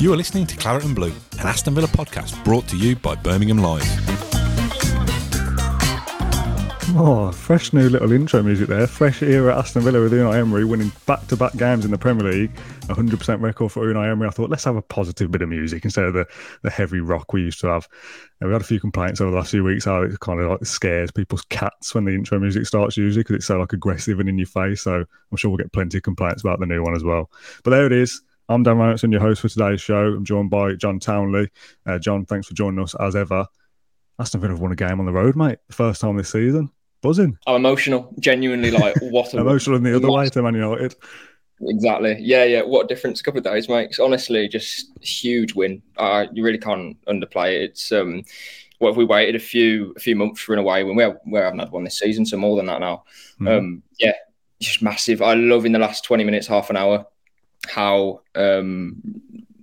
You are listening to Claret and Blue, an Aston Villa podcast brought to you by Birmingham Live. Oh, fresh new little intro music there. Fresh era Aston Villa with Unai Emery winning back-to-back games in the Premier League. 100% record for Unai Emery. I thought let's have a positive bit of music instead of the, the heavy rock we used to have. And we had a few complaints over the last few weeks how it kind of like scares people's cats when the intro music starts usually because it's so like aggressive and in your face. So I'm sure we'll get plenty of complaints about the new one as well. But there it is. I'm Dan Rolinson, your host for today's show. I'm joined by John Townley. Uh, John, thanks for joining us as ever. Aston Villa have won a game on the road, mate. The first time this season. Buzzing. I'm emotional. Genuinely, like what a emotional in the other way to Man United. Exactly. Yeah, yeah. What a difference a couple of days makes. Honestly, just huge win. Uh, you really can't underplay it. It's um, what have we waited a few a few months for an away when we, have, we haven't had one this season, so more than that now. Mm. Um, yeah, just massive. I love in the last 20 minutes, half an hour, how um,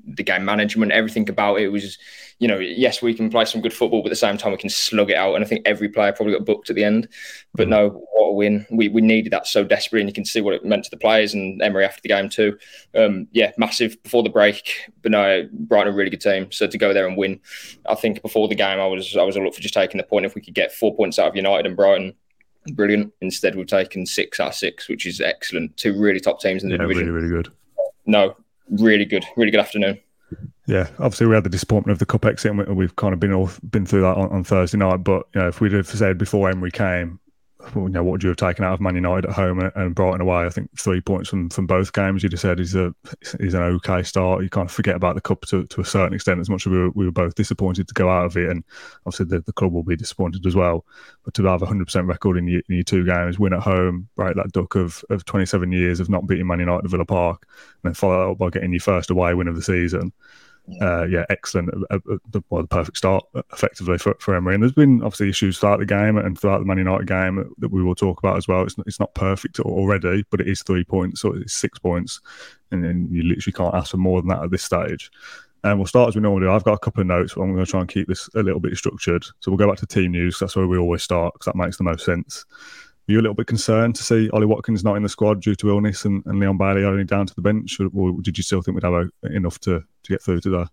the game management, everything about it was, you know, yes, we can play some good football, but at the same time we can slug it out. And I think every player probably got booked at the end. But mm-hmm. no, what a win! We we needed that so desperately, and you can see what it meant to the players and Emery after the game too. Um, yeah, massive before the break. But no, Brighton a really good team. So to go there and win, I think before the game I was I was all up for just taking the point. If we could get four points out of United and Brighton, brilliant. Instead, we've taken six out of six, which is excellent. Two really top teams in the yeah, division. Really, really good no, really good, really good afternoon. Yeah, obviously we had the disappointment of the cup exit, and we've kind of been all been through that on, on Thursday night. But you know, if we'd have said before Emery came, you know, what would you have taken out of Man United at home and, and Brighton away? I think three points from, from both games. You'd have said is a is an okay start. You kind of forget about the cup to, to a certain extent. As much as we were, we were both disappointed to go out of it, and obviously the, the club will be disappointed as well. But to have a hundred percent record in your, in your, two games, win at home, break that duck of of twenty seven years of not beating Man United at Villa Park, and then follow that up by getting your first away win of the season uh, yeah, excellent. Uh, uh, the, well, the perfect start effectively for, for Emery. And there's been obviously issues throughout the game and throughout the Man United game that we will talk about as well. It's not, it's not perfect already, but it is three points, so it's six points, and, and you literally can't ask for more than that at this stage. And we'll start as we normally do. I've got a couple of notes, but I'm going to try and keep this a little bit structured. So we'll go back to team news. That's where we always start because that makes the most sense. You a little bit concerned to see Ollie Watkins not in the squad due to illness and, and Leon Bailey only down to the bench, or, or did you still think we'd have a, enough to, to get through today?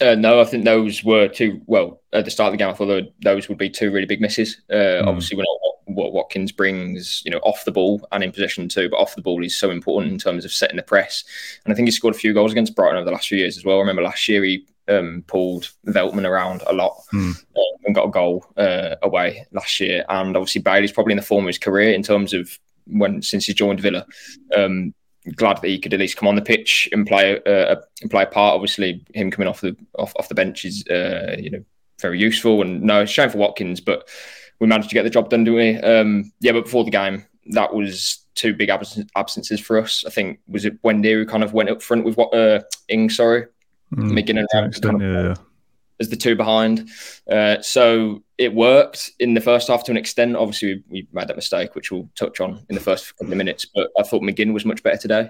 Uh, no, I think those were two. Well, at the start of the game, I thought those would be two really big misses. Uh, mm. Obviously, we know what, what, Watkins brings, you know, off the ball and in possession too. But off the ball is so important in terms of setting the press. And I think he scored a few goals against Brighton over the last few years as well. I remember last year he um, pulled Veltman around a lot mm. uh, and got a goal uh, away last year. And obviously, Bailey's probably in the form of his career in terms of when since he joined Villa. Um, glad that he could at least come on the pitch and play uh, and play a part. Obviously, him coming off the off, off the bench is uh, you know very useful. And no, shame for Watkins, but we managed to get the job done, didn't we? Um, yeah, but before the game, that was two big absences for us. I think was it Buendia who kind of went up front with what uh, Ing, sorry, mm, McGinn and kind of, yeah as the two behind. Uh, so it worked in the first half to an extent. Obviously, we, we, made that mistake, which we'll touch on in the first couple of minutes. But I thought McGinn was much better today.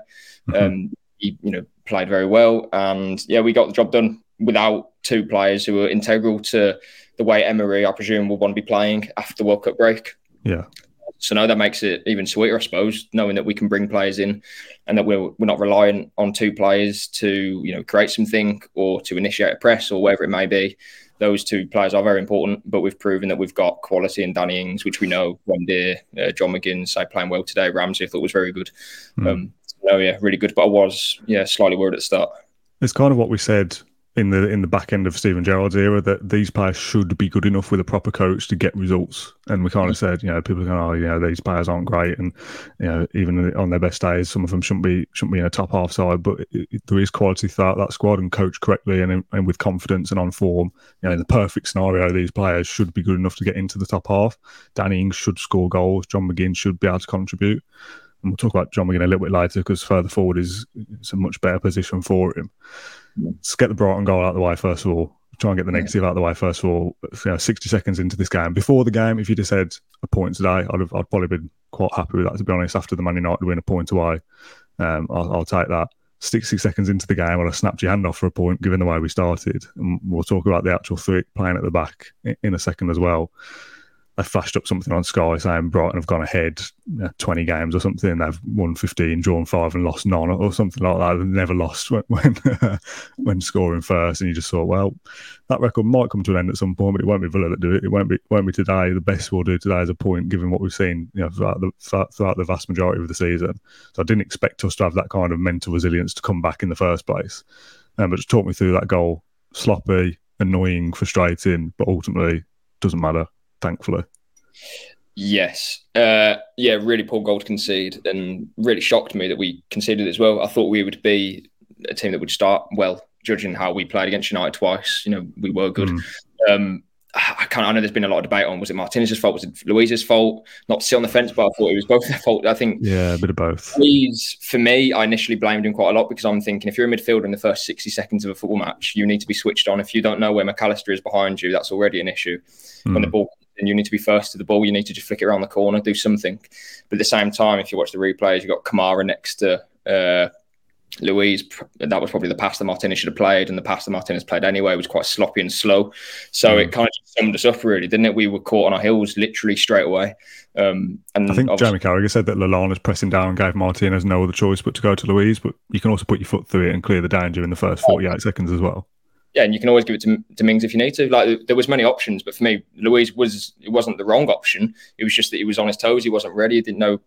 Mm-hmm. Um, he, you know, played very well, and yeah, we got the job done without two players who were integral to the way Emery, I presume, will want to be playing after the World Cup break. Yeah. So now that makes it even sweeter, I suppose, knowing that we can bring players in and that we're, we're not reliant on two players to, you know, create something or to initiate a press or whatever it may be. Those two players are very important, but we've proven that we've got quality in Danny Ings, which we know Buendia, uh, John McGinn, say playing well today. Ramsey, I thought was very good. Mm. Um, no, yeah, really good. But I was, yeah, slightly worried at the start. It's kind of what we said in the in the back end of Steven Gerrard's era that these players should be good enough with a proper coach to get results. And we kind of said, you know, people are going, oh, you know, these players aren't great, and you know, even on their best days, some of them shouldn't be shouldn't be in a top half side. But it, it, there is quality throughout that squad, and coached correctly and and with confidence and on form. You know, in the perfect scenario, these players should be good enough to get into the top half. Danny Ings should score goals. John McGinn should be able to contribute. And we'll talk about John McGinn a little bit later because further forward is it's a much better position for him. Let's get the Brighton goal out of the way first of all. Try and get the negative out of the way first of all. You know, 60 seconds into this game. Before the game, if you'd have said a point today, I'd have I'd probably been quite happy with that, to be honest. After the Man United win a point away, um, I'll, I'll take that. 60 seconds into the game, I'd have snapped your hand off for a point, given the way we started. And we'll talk about the actual three playing at the back in a second as well. They flashed up something on Sky saying Brighton have gone ahead you know, 20 games or something. They've won 15, drawn five, and lost none or something like that. They've never lost when when, when, scoring first. And you just thought, well, that record might come to an end at some point, but it won't be Villa that do it. It won't be won't be today. The best we'll do today is a point, given what we've seen you know, throughout the throughout the vast majority of the season. So I didn't expect us to have that kind of mental resilience to come back in the first place. Um, but just talk me through that goal. Sloppy, annoying, frustrating, but ultimately doesn't matter thankfully. Yes. Uh, yeah, really poor goal to concede and really shocked me that we conceded as well. I thought we would be a team that would start well, judging how we played against United twice. You know, we were good. Mm. Um, I can't. I know there's been a lot of debate on was it Martinez's fault, was it Luiz's fault? Not to sit on the fence, but I thought it was both their fault. I think. Yeah, a bit of both. Luiz, for me, I initially blamed him quite a lot because I'm thinking if you're a midfielder in the first 60 seconds of a football match, you need to be switched on. If you don't know where Mac Allister is behind you, that's already an issue. Mm. When the hmm. ball and you need to be first to the ball, you need to just flick it around the corner, do something. But at the same time, if you watch the replays, you've got Kamara next to. Uh, Luiz, that was probably the pass that Martinez should have played, and the pass that Martinez played anyway was quite sloppy and slow. So mm. it kind of summed us up, really, didn't it? We were caught on our heels literally straight away. Um, and I think Jeremy Carragher said that Lallana's pressing down and gave Martinez no other choice but to go to Luiz. But you can also put your foot through it and clear the danger in the first 48 seconds as well. Yeah, and you can always give it to, to Mings if you need to. Like there was many options, but for me, Luiz was it wasn't the wrong option. It was just that he was on his toes. He wasn't ready. He didn't know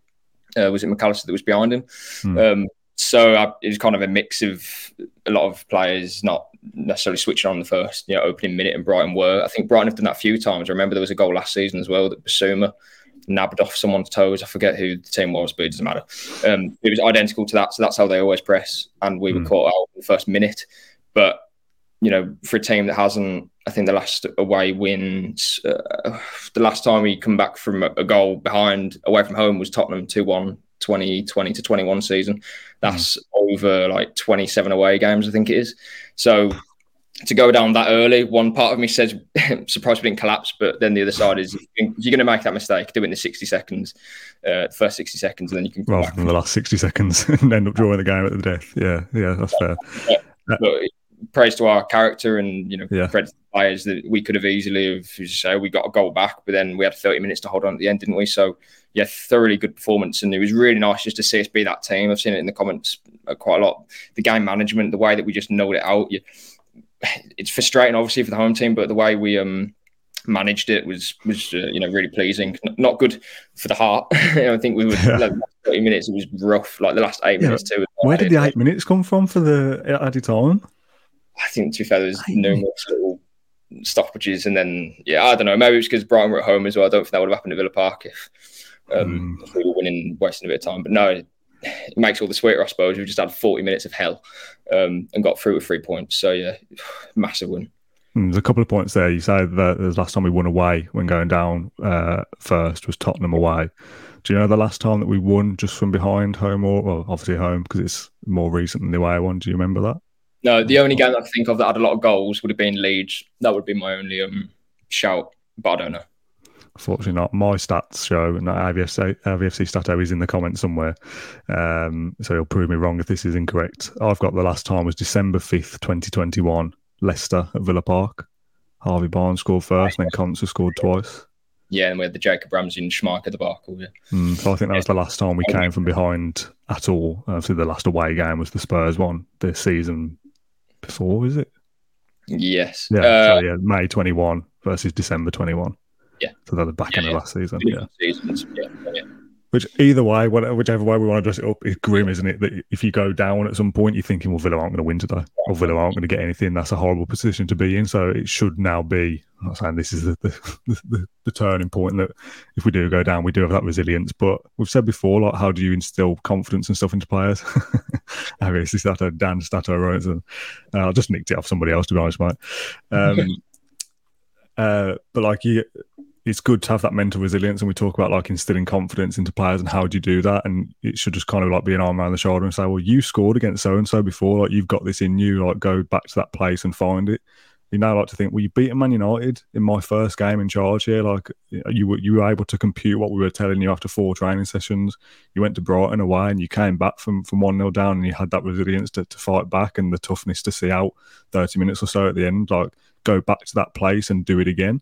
uh, was it Mac Allister that was behind him. Mm. Um, so I, it was kind of a mix of a lot of players not necessarily switching on the first, you know, opening minute, and Brighton were. I think Brighton have done that a few times. I remember there was a goal last season as well that Bissouma nabbed off someone's toes. I forget who the team was, but it doesn't matter. Um, it was identical to that, so that's how they always press, and we mm. were hmm. caught out in the first minute. But you know, for a team that hasn't, I think the last away wins, uh, the last time we come back from a, goal behind away from home was Tottenham 2 1 2020 to 21 season. That's mm. over like 27 away games, I think it is. So to go down that early, one part of me says, surprised we didn't collapse, but then the other side is, you're going to make that mistake, do it in the 60 seconds, uh, first 60 seconds, and then you can. Rather than the last 60 seconds and end up drawing the game at the death. Yeah, yeah, that's fair. Yeah. But praise to our character and, you know, yeah. credit to the players that we could have easily, have, as you say, we got a goal back, but then we had 30 minutes to hold on at the end, didn't we? So, yeah, thoroughly good performance, and it was really nice just to see us be that team. I've seen it in the comments uh, quite a lot. The game management, the way that we just knowed it out. You, it's frustrating, obviously, for the home team, but the way we um, managed it was was uh, you know really pleasing. Not good for the heart. I think we were like, thirty minutes. It was rough. Like the last eight yeah, minutes too. Where did the eight minutes come from for the added time? I think to be fair, there's numerous little stoppages, and then yeah, I don't know. Maybe it's because Brighton were at home as well. I don't think that would have happened at Villa Park if um, mm. we were winning, wasting a bit of time. But no, it, makes all the sweeter, I suppose. We've just had 40 minutes of hell um, and got through with three points. So, yeah, massive win. Hmm, there's a couple of points there. You say that the last time we won away when going down uh, first was Tottenham away. Do you know the last time that we won just from behind home or well, obviously home because it's more recent than the away one? Do you remember that? No, the only game I can think of that had a lot of goals would have been Leeds. That would be my only um, shout, but I don't know. Fortunately, not. My stats show, and IVFC, IVFC Stato is in the comments somewhere. Um, so he'll prove me wrong if this is incorrect. I've got the last time was December 5th, 2021, Leicester at Villa Park. Harvey Barnes scored first, and then Konsa scored twice. Yeah, and we had the Jacob Ramsey and Schmeichel debacle. Yeah. Mm, so I think that was the last time we came from behind at all. Obviously, the last away game was the Spurs one this season before, is it? Yes. Yeah, uh, so yeah May 21 versus December 21. Yeah. So they're the back yeah, end yeah. of last season. Yeah. Seasons. Yeah. Which either way, whichever way we want to dress it up, is grim, isn't it? That if you go down at some point, you're thinking, well, Villa aren't going to win today, or Villa aren't going to get anything. That's a horrible position to be in. So it should now be. I'm not saying this is the the, the, the turning point that if we do go down, we do have that resilience. But we've said before, like, how do you instill confidence and stuff into players? I mean, it's that a Dan Stato wrote it. Uh, I just nicked it off somebody else, to be honest, mate. Um, uh, but like you it's good to have that mental resilience and we talk about like instilling confidence into players and how do you do that and it should just kind of like be an arm around the shoulder and say well you scored against so and so before like you've got this in you like go back to that place and find it. You now like to think well you beat man united in my first game in charge here like you were you were able to compute what we were telling you after four training sessions. You went to brighton away and you came back from from 1-0 down and you had that resilience to, to fight back and the toughness to see out 30 minutes or so at the end like go back to that place and do it again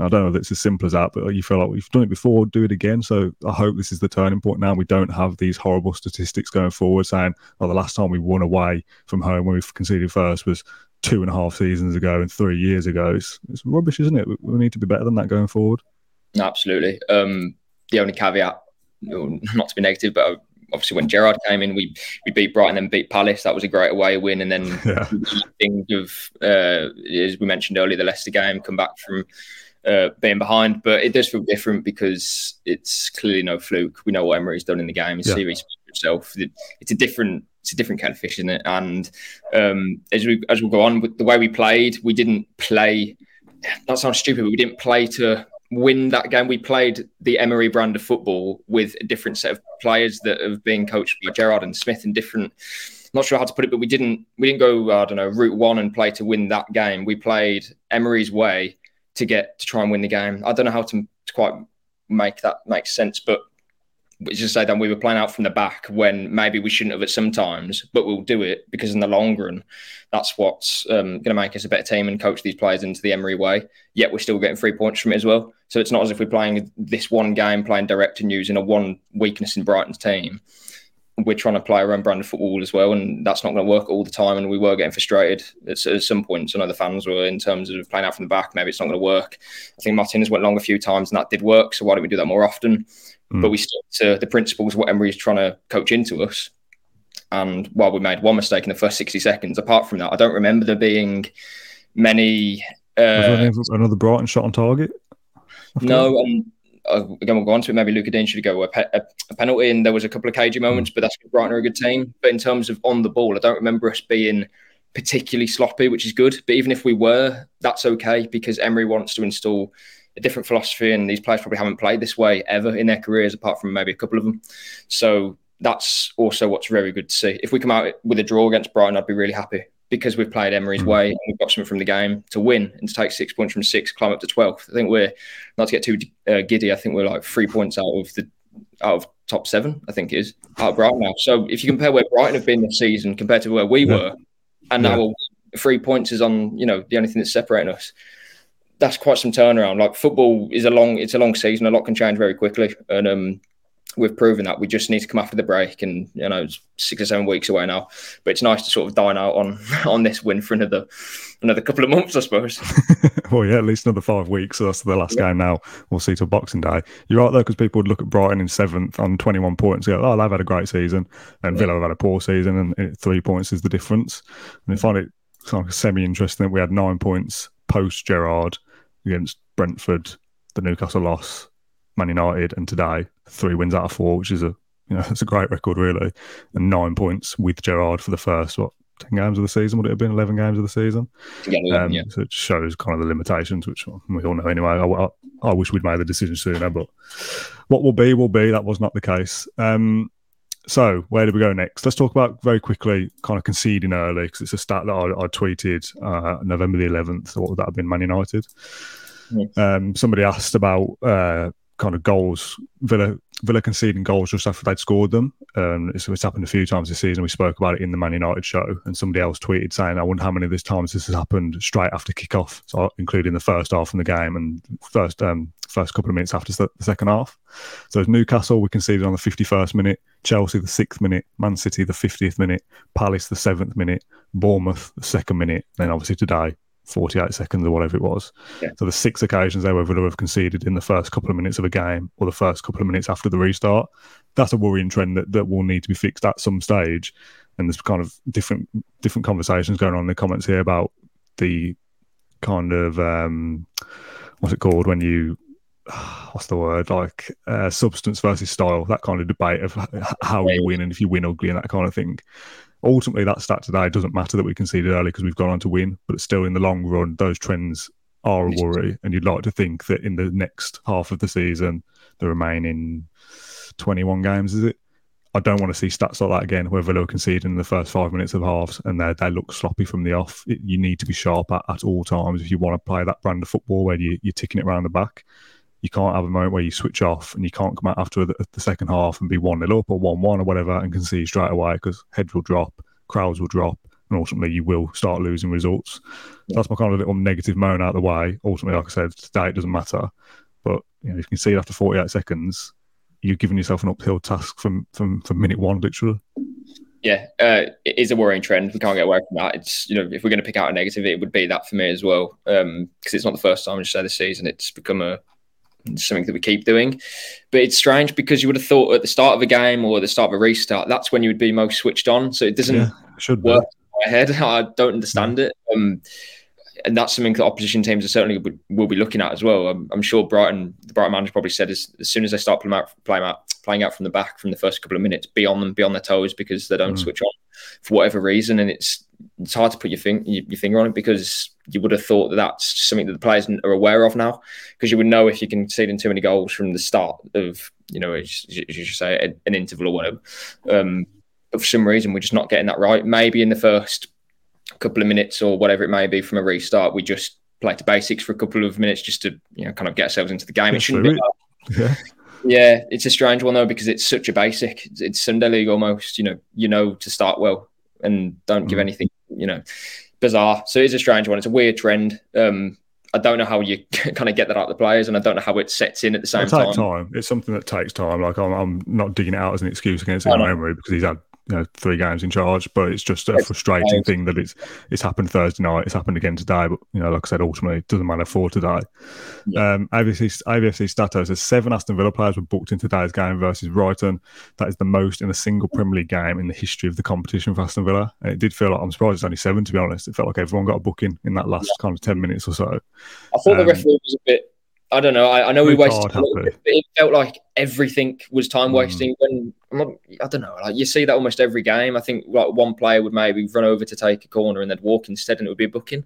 I don't know if it's as simple as that, but you feel like we've done it before, do it again. So I hope this is the turning point now. We don't have these horrible statistics going forward saying, oh, the last time we won away from home when we conceded first was two and a half seasons ago and three years ago. It's, it's rubbish, isn't it? We, we, need to be better than that going forward. Absolutely. Um, the only caveat, not to be negative, but obviously when Gerrard came in, we we beat Brighton and beat Palace. That was a great away win. And then yeah. think of uh, as we mentioned earlier, the Leicester game, come back from uh, being behind, but it does feel different because it's clearly no fluke. We know what Emery's done in the game. His yeah. series itself, it's a different it's a different kind of fish, isn't it? And um, as we as we go on with the way we played, we didn't play. That sounds stupid, but we didn't play to win that game. We played the Emery brand of football with a different set of players that have been coached by Gerrard and Smith and different. I'm not sure how to put it, but we didn't we didn't go I don't know route one and play to win that game. We played Emery's way to get to try and win the game. I don't know how to, to quite make that make sense, but just to say that we were playing out from the back when maybe we shouldn't have at sometimes, but we'll do it because in the long run, that's what's um, going to make us a better team and coach these players into the Emery way. Yet we're still getting three points from it as well. So it's not as if we're playing this one game, playing direct and using a one weakness in Brighton's team. We're trying to play our own brand of football as well, and that's not going to work all the time. And we were getting frustrated at, at some points. I know the fans were in terms of playing out from the back. Maybe it's not going to work. I think Martinez went long a few times, and that did work. So why don't we do that more often? mm. but we stuck to the principles what Emery is trying to coach into us. And while we made one mistake in the first 60 seconds, apart from that, I don't remember there being many. Uh, another Brighton shot on target? No, and uh, again, we'll go on to it. Maybe Lucas Digne should go a, pe- a, penalty, and there was a couple of cagey moments, mm. but that's Brighton are a good team. But in terms of on the ball, I don't remember us being particularly sloppy, which is good. But even if we were, that's okay because Emery wants to install a different philosophy, and these players probably haven't played this way ever in their careers, apart from maybe a couple of them. So that's also what's very good to see. If we come out with a draw against Brighton, I'd be really happy because we've played Emery's mm-hmm. way and we've got something from the game to win and to take six points from six, climb up to 12th. I think we're not to get too uh, giddy. I think we're like three points out of the out of top seven. I think is out of Brighton now. So if you compare where Brighton have been this season compared to where we yeah. were, and yeah. now three points is on you know the only thing that's separating us that's quite some turnaround. Like football is a long, it's a long season. A lot can change very quickly, and um, we've proven that. We just need to come after the break, and you know, it's six or seven weeks away now. But it's nice to sort of dine out on on this win for another another couple of months, I suppose. well, yeah, at least another five weeks. So that's the last yeah. game now. We'll see till Boxing Day. You're right though, because people would look at Brighton in seventh on 21 points, and go, "Oh, they've had a great season," and yeah. Villa have had a poor season, and three points is the difference. And I find it kind of semi interesting that we had nine points post Gerrard against Brentford, the Newcastle loss, Man United, and today three wins out of four, which is a you know it's a great record really, and nine points with Gerrard for the first what ten games of the season would it have been eleven games of the season? Yeah, um, yeah. So it shows kind of the limitations, which we all know anyway. I, I, I, wish we'd made the decision sooner, but what will be will be. That was not the case. Um, so where do we go next? Let's talk about very quickly, kind of conceding early because it's a stat that I, I tweeted uh, November the 11th. What would that have been? Man United. Yes. Um, somebody asked about uh, kind of goals. Villa Villa conceding goals just after they'd scored them. Um, it's, it's, happened a few times this season. We spoke about it in the Man United show, and somebody else tweeted saying, "I wonder how many of these times this has happened straight after kick-off, so including the first half of the game and first um, first couple of minutes after the second half." So Newcastle, we conceded on the 51st minute. Chelsea, the sixth minute. Man City, the 50th minute. Palace, the seventh minute. Bournemouth, the second minute. Then obviously today, 48 seconds or whatever it was. Yeah. So the six occasions there where Villa have conceded in the first couple of minutes of a game or the first couple of minutes after the restart. That's a worrying trend that, that will need to be fixed at some stage. And there's kind of different different conversations going on in the comments here about the kind of um, what's it called when you what's the word like uh, substance versus style that kind of debate of how you win and if you win ugly and that kind of thing ultimately that stat today doesn't matter that we conceded early because we've gone on to win, but still in the long run, those trends are a worry. And you'd like to think that in the next half of the season, the remaining 21 games, is it? I don't want to see stats like that again, where Villa conceding in the first five minutes of halves and they they look sloppy from the off. It, you need to be sharp at, at all times if you want to play that brand of football where you, you're ticking it around the back. You can't have a moment where you switch off and you can't come out after the, the second half and be 1 0 up or 1 1 or whatever and concede straight away because heads will drop, crowds will drop, and ultimately you will start losing results. Yeah. That's my kind of little negative moan out of the way. Ultimately, like I said, today it doesn't matter. But you know, if you can see it after 48 seconds, you're giving yourself an uphill task from from from minute one, literally. Yeah, uh, it is a worrying trend. We can't get away from that. It's you know if we're going to pick out a negative, it would be that for me as well, because um, it's not the first time I say this season. It's become a something that we keep doing. But it's strange because you would have thought at the start of a game or the start of a restart, that's when you would be most switched on. So it doesn't yeah, should work in my head. I don't understand yeah. it. Um, and that's something that opposition teams are certainly will be looking at as well. I'm, I'm sure Brighton, the Brighton manager probably said as, as soon as they start playing out, playing out, playing out from the back from the first couple of minutes, be on them, be on their toes because they don't mm. switch on for whatever reason. And it's it's hard to put your, thing, your, finger on it because you would have thought that that's something that the players are aware of now because you would know if you can see in too many goals from the start of you know as you should say an interval or whatever. Um, but for some reason we're just not getting that right. Maybe in the first couple of minutes or whatever it may be from a restart, we just play to basics for a couple of minutes just to you know kind of get ourselves into the game. It shouldn't be. Yeah. Yeah, it's a strange one though because it's such a basic. It's Sunday league almost. You know, you know to start well and don't mm. give anything. You know, bizarre. So it's a strange one. It's a weird trend. Um, I don't know how you kind of get that out of the players, and I don't know how it sets in at the same It'll time. time. It's something that takes time. Like I'm, I'm not digging it out as an excuse against Emery because he's had you know, three games in charge, but it's just a it's frustrating thing that it's it's happened Thursday night. It's happened again today, but you know, like I said, ultimately it doesn't matter for today. Yeah. Um, AVFC, AVFC Stato says seven Aston Villa players were booked in today's game versus Brighton. That is the most in a single Premier League game in the history of the competition for Aston Villa. And it did feel like I'm surprised it's only seven to be honest. It felt like everyone got a booking in that last yeah. kind of ten minutes or so. I thought um, the referee was a bit I don't know. I, I know we wasted. Bit, it felt like everything was time hmm. wasting. Mm. When I don't know, like you see that almost every game. I think like one player would maybe run over to take a corner and they'd walk instead, and it would be a booking.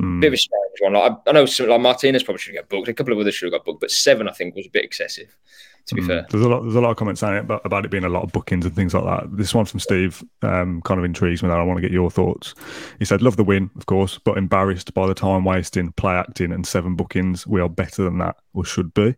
Mm. Bit of a strange one. Like I, I know, some, like Martinez probably should get booked. A couple of others should have got booked, but seven I think was a bit excessive to be mm. fair. There's a lot. There's a lot of comments saying it about, about, it being a lot of bookings and things like that. This one from Steve um, kind of intrigues me. That I want to get your thoughts. He said, "Love the win, of course, but embarrassed by the time wasting, play acting, and seven bookings. We are better than that, or should be."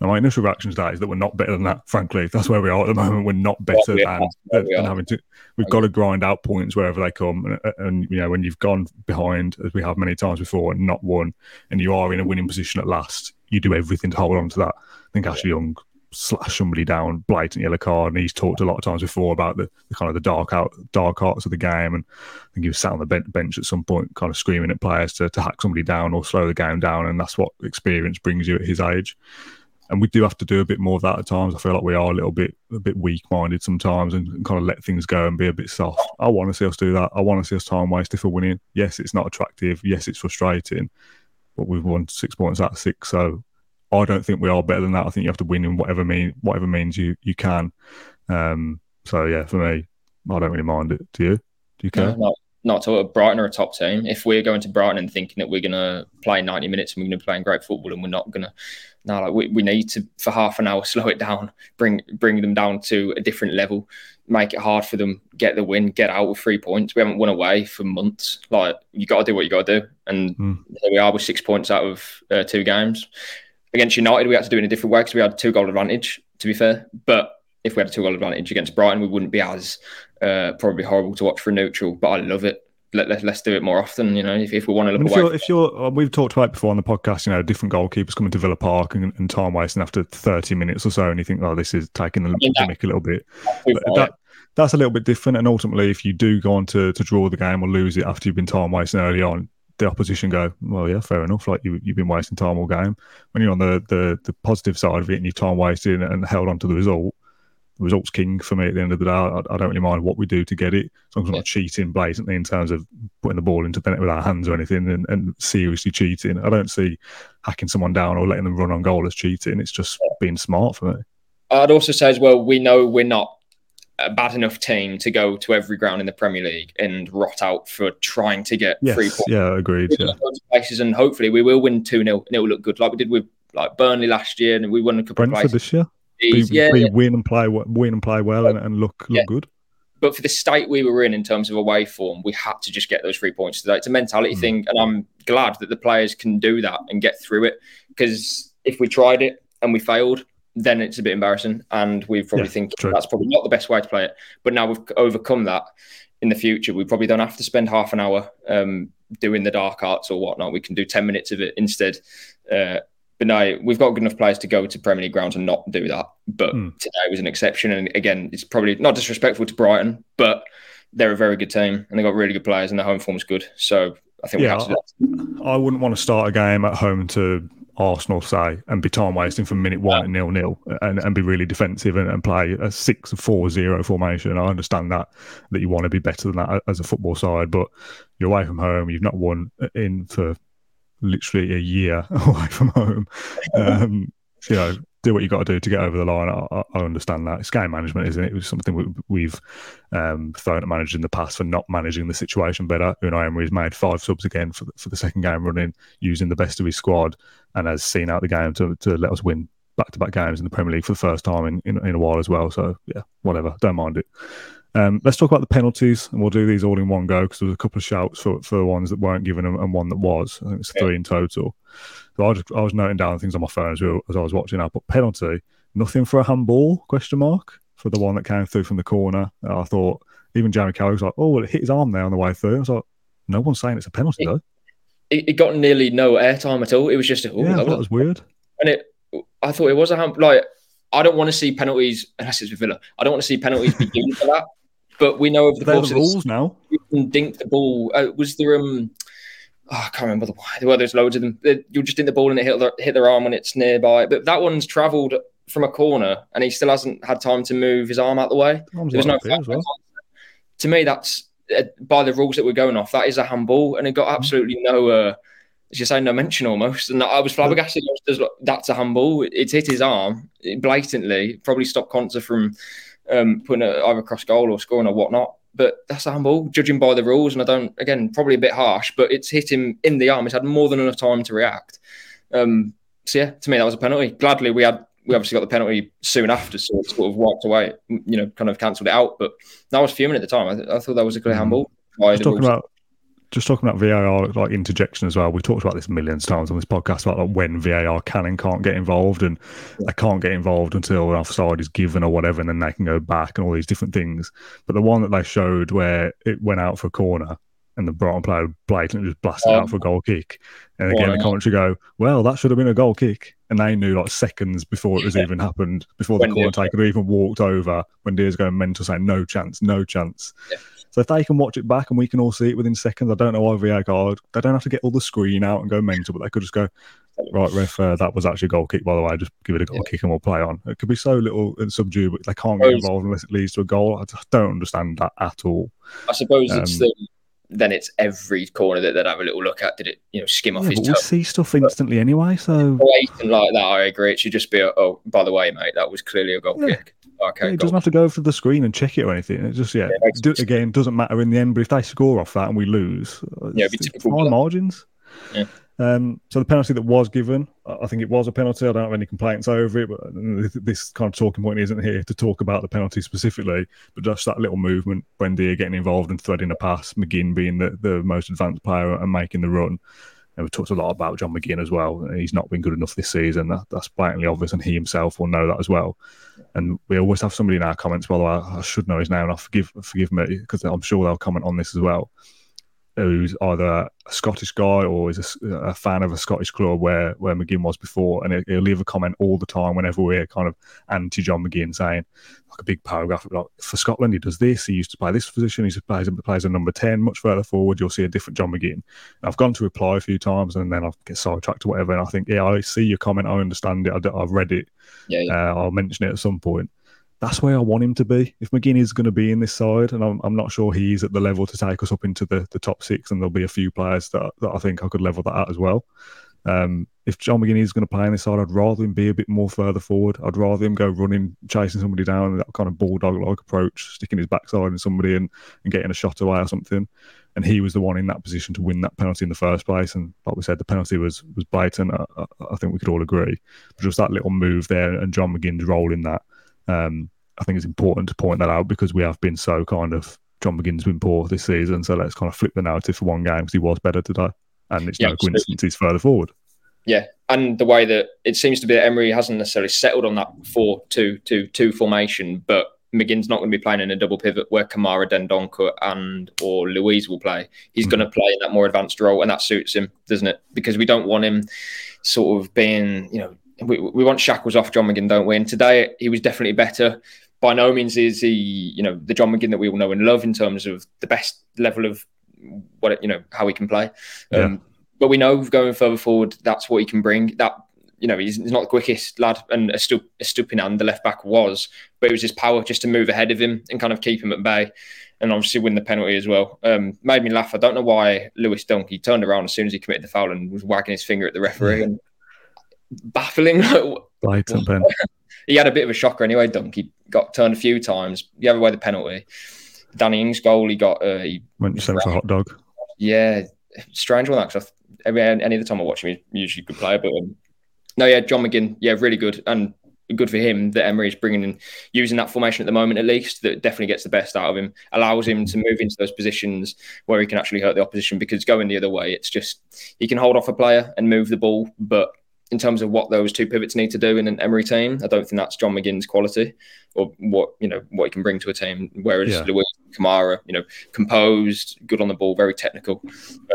Now, my initial reaction to that is that we're not better than that. Frankly, that's where we are at the moment. We're not better yeah, than, than having to. We've got to grind out points wherever they come, and, and, you know when you've gone behind, as we have many times before, and not won, and you are in a winning position at last, you do everything to hold on to that. I think Ashley Young slash somebody down, blatant yellow card. And he's talked a lot of times before about the, the, kind of the dark out dark arts of the game. And I think he was sat on the bench at some point, kind of screaming at players to, to hack somebody down or slow the game down. And that's what experience brings you at his age. And we do have to do a bit more of that at times. I feel like we are a little bit a bit weak minded sometimes and, and, kind of let things go and be a bit soft. I want to see us do that. I want to see us time wasted for winning. Yes, it's not attractive. Yes, it's frustrating. But we've won six points out of six. So I don't think we are better than that. I think you have to win in whatever mean whatever means you you can. Um, so yeah, for me, I don't really mind it. Do you? Do you care? No, not, not to Brighton are a top team. If we're going to Brighton and thinking that we're going to play 90 minutes and we're going to play great football and we're not going to, no, like we, we need to for half an hour slow it down, bring bring them down to a different level, make it hard for them, get the win, get out with three points. We haven't won away for months. Like you got to do what you got to do, and mm. here we are with six points out of uh, two games against United, we had to do it in a different way because we had two goal advantage. To be fair, but if we had a two goal advantage against Brighton, we wouldn't be as uh, probably horrible to watch for a neutral. But I love it. Let, let, us do it more often. You know, if, if we want to look if away. You're, if you're, uh, we've talked about it before on the podcast. You know, different goalkeepers coming to Villa Park and, and time wasting after 30 minutes or so, and you think, oh, this is taking the gimmick a little bit. That, that's a little bit different. And ultimately, if you do go on to, to draw the game or lose it after you've been time wasting early on, the opposition go, well, yeah, fair enough. Like you, you've been wasting time all game. When you're on the, the, the positive side of it and you've time wasted and held on to the result, the result's king for me at the end of the day. I, I don't really mind what we do to get it, as long as we're not cheating blatantly in terms of putting the ball into the net with our hands or anything and, and seriously cheating. I don't see hacking someone down or letting them run on goal as cheating. It's just being smart for me. I'd also say as well, we know we're not a bad enough team to go to every ground in the Premier League and rot out for trying to get yes, three points. Yeah, agreed. Yeah. Places and hopefully we will win 2 0 and it will look good like we did with like Burnley last year and we won a couple Brentford of places. this year. Be, yeah, be yeah. win and play win and play well and, and look look yeah. good. But for the state we were in in terms of away form, we had to just get those three points today. It's a mentality mm. thing, and I'm glad that the players can do that and get through it. Because if we tried it and we failed, then it's a bit embarrassing. And we probably Yeah, think true. that's probably not the best way to play it. But now we've overcome that in the future. We probably don't have to spend half an hour um, doing the dark arts or whatnot. We can do 10 minutes of it instead. Uh, but no, we've got good enough players to go to Premier League grounds and not do that. But Hmm. today was an exception. And again, it's probably not disrespectful to Brighton, but they're a very good team and they've got really good players and their home form is good. So I think we Yeah, have to do that. I wouldn't want to start a game at home to Arsenal, say, and be time wasting from minute one at nil nil and, and be really defensive and, and play a six four zero formation. I understand that that you want to be better than that as a football side, but you're away from home. You've not won in for literally a year away from home. Um, you know, do what you got to do to get over the line. I, I- understand that. It's game management, isn't it? It was something we, we've um, thrown at managers in the past for not managing the situation better. Unai Emery's made five subs again for the, for the second game running, using the best of his squad, and has seen out the game to, to let us win back to back games in the Premier League for the first time in, in, in a while as well. So, yeah, whatever. Don't mind it. Um, let's talk about the penalties, and we'll do these all in one go because there was a couple of shouts for, for ones that weren't given and, and one that was. I think it's three in total. So I, just, I was noting down things on my phone as, well, as I was watching. I put penalty, nothing for a handball? Question mark for the one that came through from the corner. I thought even Jeremy Carroll was like, "Oh, well, it hit his arm there on the way through." I was like, "No one's saying it's a penalty though." It, it got nearly no airtime at all. It was just, oh, yeah, that was that was weird. and it I thought it was a hand like I don't want to see penalties unless it's with Villa. I don't want to see penalties be given for that. But we know over the They're course the of rules now. you can dink the ball. Uh, was there um oh, I can't remember the why. well, there's loads of them. You'll just dink the ball and it hit their, hit their arm when it's nearby. But that one's travelled from a corner and he still hasn't had time to move his arm out the way. Arms There was no that here as well. to me, that's uh, by the rules that we're going off. That is a handball, and it Mm-hmm. got absolutely no, uh, as you say, no mention almost. And I was flabbergasted. I was just like, That's a handball. It's hit his arm blatantly. Probably stopped Konsa from um, putting it either across goal or scoring or whatnot. But that's a handball, judging by the rules. And I don't, again, probably a bit harsh, but it's hit him in the arm. He's had more than enough time to react. Um, so yeah, to me that was a penalty. Gladly, we had we obviously got the penalty soon after, so it sort of wiped away. You know, kind of cancelled it out. But I was fuming at the time. I, th- I thought that was a clear Mm. handball. Just the talking about just talking about VAR like interjection as well. We talked about this millions of times on this podcast about like when VAR can and can't get involved, and they can't get involved until an offside is given or whatever, and then they can go back and all these different things. But the one that they showed where it went out for a corner and the Brighton player blatantly just blasted Um, out for a goal kick, and again the yeah. commentary go, "Well, that should have been a goal kick," and they knew like seconds before it was even happened, before the When corner Diaz- taker even walked over, when Diaz going mental saying, "No chance, no chance." Yeah. So if they can watch it back and we can all see it within seconds, I don't know why VAR. God they don't have to get all the screen out and go mental, but they could just go, right, ref, uh, that was actually a goal kick, by the way. Just give it a goal kick and we'll play on. It could be so little and subdued, but they can't get involved unless it leads to a goal. I just don't understand that at all. I suppose it's um, the, then it's every corner that they'd have a little look at. Did it, you know, skim off Yeah, his but we see stuff instantly anyway, so like that, I agree. It should just be, a, oh, by the way, mate, that was clearly a goal Yeah. kick. Okay, it doesn't have to go over to the screen and check it or anything. It just, yeah, Yeah, it do, sense. again, doesn't matter in the end, but if they score off that and we lose, Yeah, it's typical margins. Yeah. Um, so the penalty that was given, I think it was a penalty. I don't have any complaints over it, but this kind of talking point isn't here to talk about the penalty specifically, but just that little movement, Buendia getting involved and threading a pass, McGinn being the, the most advanced player and making the run. And we talked a lot about John McGinn as well. He's not been good enough this season. That, that's blatantly obvious, and he himself will know that as well. And we always have somebody in our comments. The way, I should know his name. And I forgive forgive me because I'm sure they'll comment on this as well. Who's either a Scottish guy or is a fan of a Scottish club where where McGinn was before, and he'll leave a comment all the time whenever we're kind of anti John McGinn, saying like a big paragraph like for Scotland he does this. He used to play this position. He plays plays a number ten. Much further forward, you'll see a different John McGinn. And I've gone to reply a few times, and then I get sidetracked or whatever. And I think, yeah, I see your comment. I understand it. I, have read it. yeah, yeah. Uh, I'll mention it at some point. That's where I want him to be. If McGinn is going to be in this side, and I'm, I'm not sure he's at the level to take us up into the, the top six, and there'll be a few players that, that I think I could level that at as well. Um, if John McGinn is going to play in this side, I'd rather him be a bit more further forward. I'd rather him go running, chasing somebody down, that kind of bulldog like approach, sticking his backside in somebody and, and getting a shot away or something. And he was the one in that position to win that penalty in the first place. And like we said, the penalty was was blatant. I, I, I think we could all agree. But just that little move there and John McGinn's role in that, um, I think it's important to point that out because we have been so kind of John McGinn's been poor this season. So let's kind of flip the narrative for one game because he was better today. And it's Yeah, no coincidence he's further forward. Yeah, and the way that it seems to be that Emery hasn't necessarily settled on that 4 2 2 2 formation, but McGinn's not going to be playing in a double pivot where Kamara, Dendoncker, and or Luiz will play. He's mm-hmm. going to play in that more advanced role, and that suits him, doesn't it? Because we don't want him sort of being, you know, we, we want shackles off John McGinn, don't we? And today he was definitely better. By no means is he, you know, the John McGinn that we all know and love in terms of the best level of what you know how he can play. Um, but we know going further forward, that's what he can bring. That you know, he's, he's not the quickest lad, and Estupiñán, the left back, was, but it was his power just to move ahead of him and kind of keep him at bay, and obviously win the penalty as well. Um, made me laugh. I don't know why Lewis Dunk he turned around as soon as he committed the foul and was wagging his finger at the referee and baffling. Blatant pen. he had a bit of a shocker anyway. Dunk he got turned a few times. He gave away the penalty. Danny Ings' goal, he got uh, he went to for a hot dog. Yeah, strange one that because every any of the time I watch him, he's usually a good player. But um, no, yeah, John McGinn, yeah, really good and good for him that Emery is bringing in, using that formation at the moment at least. That definitely gets the best out of him, allows him to move into those positions where he can actually hurt the opposition. Because going the other way, it's just he can hold off a player and move the ball, but in terms of what those two pivots need to do in an Emery team, I don't think that's John McGinn's quality or what you know what he can bring to a team. Whereas yeah. Luiz Kamara, you know, composed, good on the ball, very technical.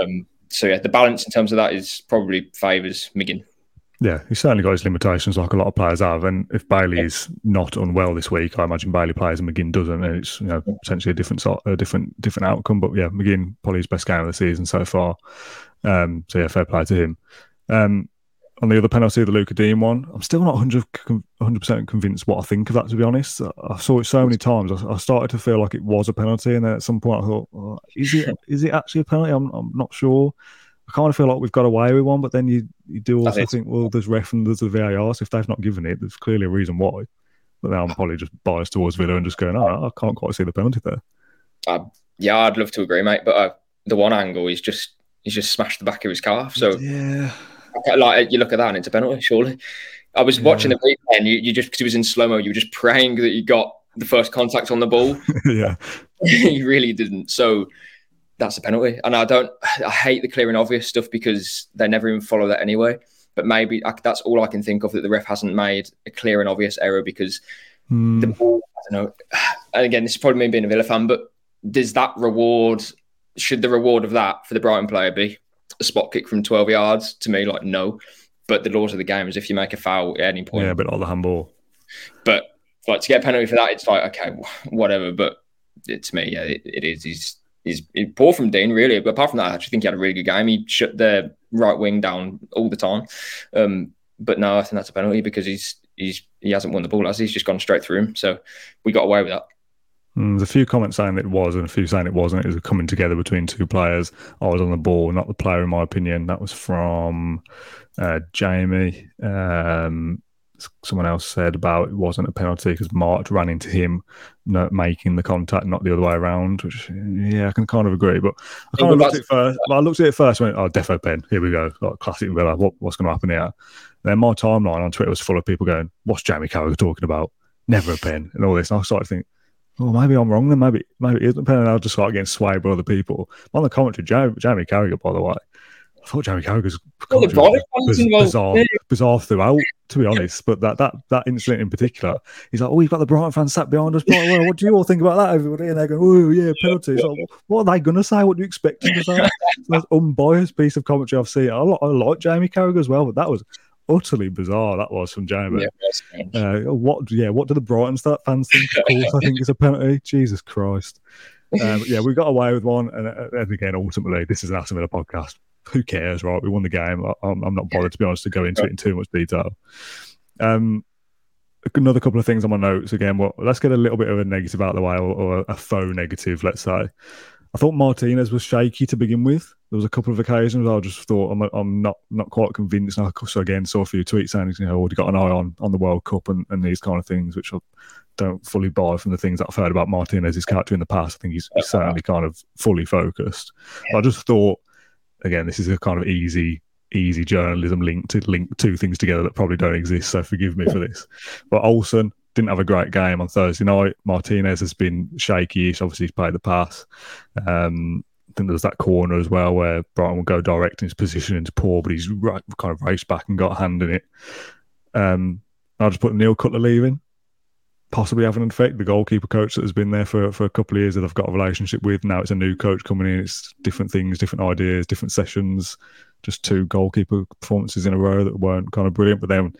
Um, so yeah, the balance in terms of that is probably favours McGinn. Yeah, he's certainly got his limitations, like a lot of players have. And if Bailey's yeah. not unwell this week, I imagine Bailey plays and McGinn doesn't, and it's you know potentially a different sort, a different different outcome. But yeah, McGinn probably his best game of the season so far. Um, so yeah, fair play to him. Um, on the other penalty, the Luca Digne one, I'm still not 100 percent convinced what I think of that. To be honest, I saw it so many times. I, started to feel like it was a penalty, and then at some point I thought, oh, is it is it actually a penalty? I'm I'm not sure. I kind of feel like we've got away with one, but then you you do also think, well, there's ref and there's the VAR. So if they've not given it, there's clearly a reason why. But now I'm probably just biased towards Villa and just going, oh, I can't quite see the penalty there. Uh, yeah, I'd love to agree, mate. But uh, the one angle is just he's just smashed the back of his calf. So yeah, like you look at that and it's a penalty, surely. I was yeah. watching the replay and you, you just because he was in slow mo, you were just praying that you got the first contact on the ball. yeah, he really didn't. So that's a penalty, and I don't. I hate the clear and obvious stuff because they never even follow that anyway. But maybe I, that's all I can think of that the ref hasn't made a clear and obvious error because mm. the ball. I don't know. And again, this is probably me being a Villa fan, but does that reward? Should the reward of that for the Brighton player be a spot kick from 12 yards to me like no. But the laws of the game is if you make a foul at any point. Yeah but not the handball. But like to get a penalty for that it's like okay whatever but it, to me yeah it, it is. He's he's, poor from Digne, really. But apart from that I actually think he had a really good game. He shut the right wing down all the time. Um, but no I think that's a penalty because he's he's he hasn't won the ball as he's just gone straight through him. So we got away with that Mm, there's a few comments saying that it was and a few saying it wasn't. It was a coming together between two players. I was on the ball, not the player, in my opinion. That was from uh, Jamie. Um, someone else said about it wasn't a penalty because March ran into him not making the contact, not the other way around. Which, yeah, I can kind of agree. But I kind of looked at it first. I looked at it first. Went, oh, defo pen. Here we go. Like classic Villa. What, what's going to happen here? then my timeline on Twitter was full of people going, "What's Jamie Carragher talking about? Never a pen," and all this. And I started to oh, maybe I'm wrong then. Maybe maybe it isn't pen. I'll just start getting swayed by other people. On the commentary, Jamie, Jamie Carragher, by the way, I thought Jamie Carragher's was bizarre, bizarre throughout, to be honest. But that that that incident in particular, he's like, "Oh, we've got the Brighton fans sat behind us. Well, what do you all think about that, everybody?" And they're going, "Oh, yeah, penalty." So, what are they going to say? What do you expect them to say? That's unbiased piece of commentary I've seen. I, I like Jamie Carragher as well, but that was utterly bizarre that was from Jamie. Yeah, uh, what? Yeah, what do the Brighton start fans think? Of course, I think it's a penalty. Jesus Christ. Um, yeah, we got away with one, and, uh, and, again, ultimately, this is an Aston Villa podcast. Who cares, right? We won the game. I, am I'm not bothered to be honest to go into it in too much detail. Um, another couple of things on my notes again. Well, let's get a little bit of a negative out of the way, or, or a faux negative, let's say. I thought Martinez was shaky to begin with. There was a couple of occasions I just thought I'm, I'm not not quite convinced. And I so again saw a few tweets saying you know oh, already got an eye on on the World Cup and, and these kind of things, which I don't fully buy from the things that I've heard about Martinez's character in the past. I think he's, he's certainly kind of fully focused. Yeah. I just thought again this is a kind of easy easy journalism link to link two things together that probably don't exist. So forgive me for this. But Olsen didn't have a great game on Thursday night. Martinez has been shaky. He's obviously played the pass. Um, I think there's that corner as well where Brighton will go direct in his position into Paul, but he's right, kind of raced back and got a hand in it. Um, I'll just put Neil Cutler leaving, possibly having an effect. The goalkeeper coach that has been there for, for a couple of years that I've got a relationship with. Now it's a new coach coming in. It's different things, different ideas, different sessions. Just two goalkeeper performances in a row that weren't kind of brilliant. But then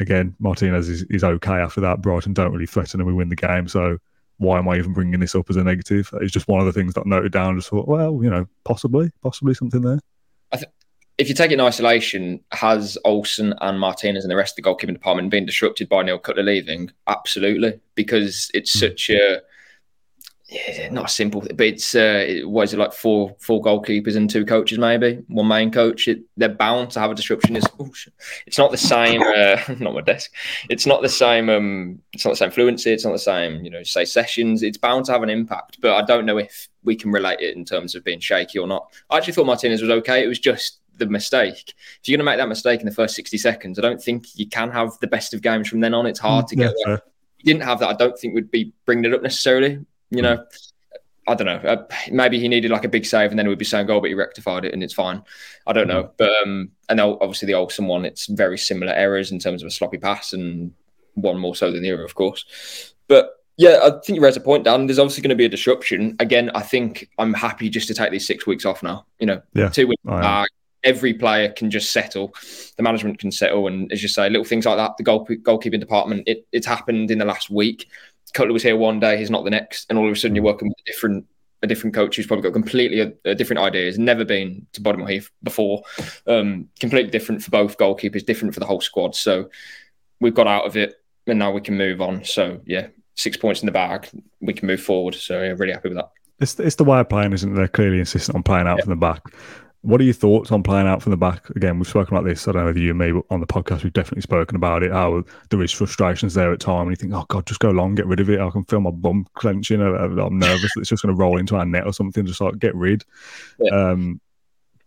again, Martinez is, is okay after that. Brighton don't really threaten and we win the game. So why am I even bringing this up as a negative? It's just one of the things that I noted down. Just thought, well, you know, possibly, possibly something there. I th- if you take it in isolation, has Olsen and Martinez and the rest of the goalkeeping department been disrupted by Neil Cutler leaving? Absolutely, because it's mm. such a yeah, not a simple, but it's uh, what is it like four four goalkeepers and two coaches maybe one main coach. It, they're bound to have a disruption. It's, oh, it's not the same. Uh, not my desk. It's not the same. Um, it's not the same fluency. It's not the same. You know, say sessions. It's bound to have an impact. But I don't know if we can relate it in terms of being shaky or not. I actually thought Martinez was okay. It was just the mistake. If you're going to make that mistake in the first 60 seconds, I don't think you can have the best of games from then on. It's hard to mm, yeah, get. You didn't have that. I don't think we'd be bringing it up necessarily. You know, I don't know. Uh, maybe he needed like a big save, and then it would be saying goal, but he rectified it, and it's fine. I don't know. But um, and obviously the Olsen one, it's very similar errors in terms of a sloppy pass, and one more so than the other, of course. But yeah, I think you raised a point, Dan. There's obviously going to be a disruption. Again, I think I'm happy just to take these six weeks off now. You know, yeah, two weeks back. Every player can just settle. The management can settle, and as you say, little things like that. The goal goalkeeping department. It, it's happened in the last week. Cutler was here one day, he's not the next, and all of a sudden you're working with a different a different coach who's probably got completely a, a different idea. Never been to Bodymoor Heath before. Um, completely different for both goalkeepers, different for the whole squad. So we've got out of it, and now we can move on. So yeah, six points in the bag, we can move forward. So yeah, really happy with that. It's, it's the way of playing, isn't it? They're clearly insistent on playing out yeah. from the back. What are your thoughts on playing out from the back? Again, we've spoken about this. I don't know whether you and me, but on the podcast, we've definitely spoken about it. How there is frustrations there at time, and you think, "Oh God, just go long, get rid of it." I can feel my bum clenching. I'm nervous that it's just going to roll into our net or something. Just like get rid. Yeah. Um,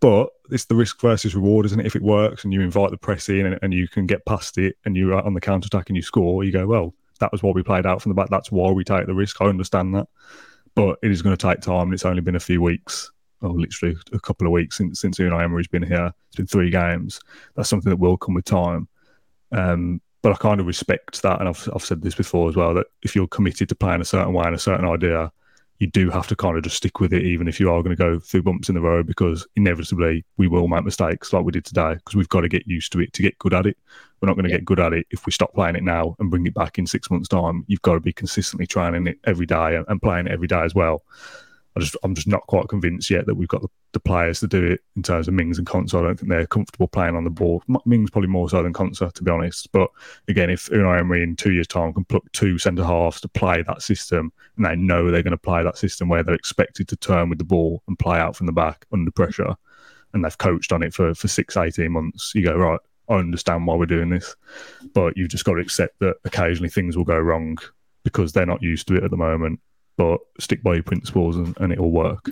but it's the risk versus reward, isn't it? If it works and you invite the press in and, and you can get past it, and you're on the counter attack and you score, you go, "Well, that was what we played out from the back. That's why we take the risk." I understand that, but it is going to take time. and It's only been a few weeks oh, literally a couple of weeks since since Unai Emery's been here. It's been three games. That's something that will come with time. Um, but I kind of respect that, and I've I've said this before as well that if you're committed to playing a certain way and a certain idea, you do have to kind of just stick with it, even if you are going to go through bumps in the road, because inevitably we will make mistakes like we did today, because we've got to get used to it to get good at it. We're not going to yeah. get good at it if we stop playing it now and bring it back in six months' time. You've got to be consistently training it every day and, and playing it every day as well. I just I'm just not quite convinced yet that we've got the, the, players to do it in terms of Mings and Konsa. I don't think they're comfortable playing on the ball. Mings probably more so than Konsa, to be honest. But again, if Unai Emery in two years' time can pluck two centre halves to play that system, and they know they're going to play that system where they're expected to turn with the ball and play out from the back under pressure, and they've coached on it for for six, 18 months, you go right. I understand why we're doing this, but you've just got to accept that occasionally things will go wrong because they're not used to it at the moment but stick by your principles and, and it'll work.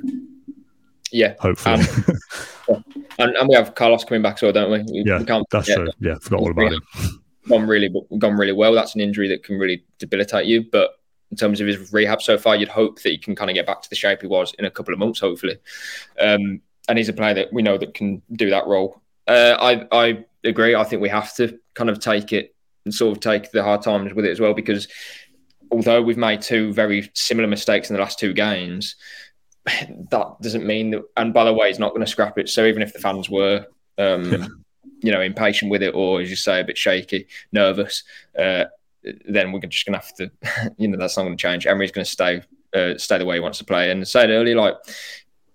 Yeah, hopefully. Um, and, and, we have Carlos coming back, so don't we? we yeah, we that's true. Yeah, forgot all about him. Gone really, gone really well. That's an injury that can really debilitate you. But in terms of his rehab so far, you'd hope that he can kind of get back to the shape he was in a couple of months, hopefully. Um, and he's a player that we know that can do that role. Uh, I I agree. I think we have to kind of take it and sort of take the hard times with it as well because although we've made two very similar mistakes in the last two games, that doesn't mean that. And by the way, he's not going to scrap it. So even if the fans were, um, yeah. you know, impatient with it, or as you say, a bit shaky, nervous, uh, then we're just going to have to, you know, that's not going to change. Emery's going to stay, uh, stay the way he wants to play. And I said earlier, like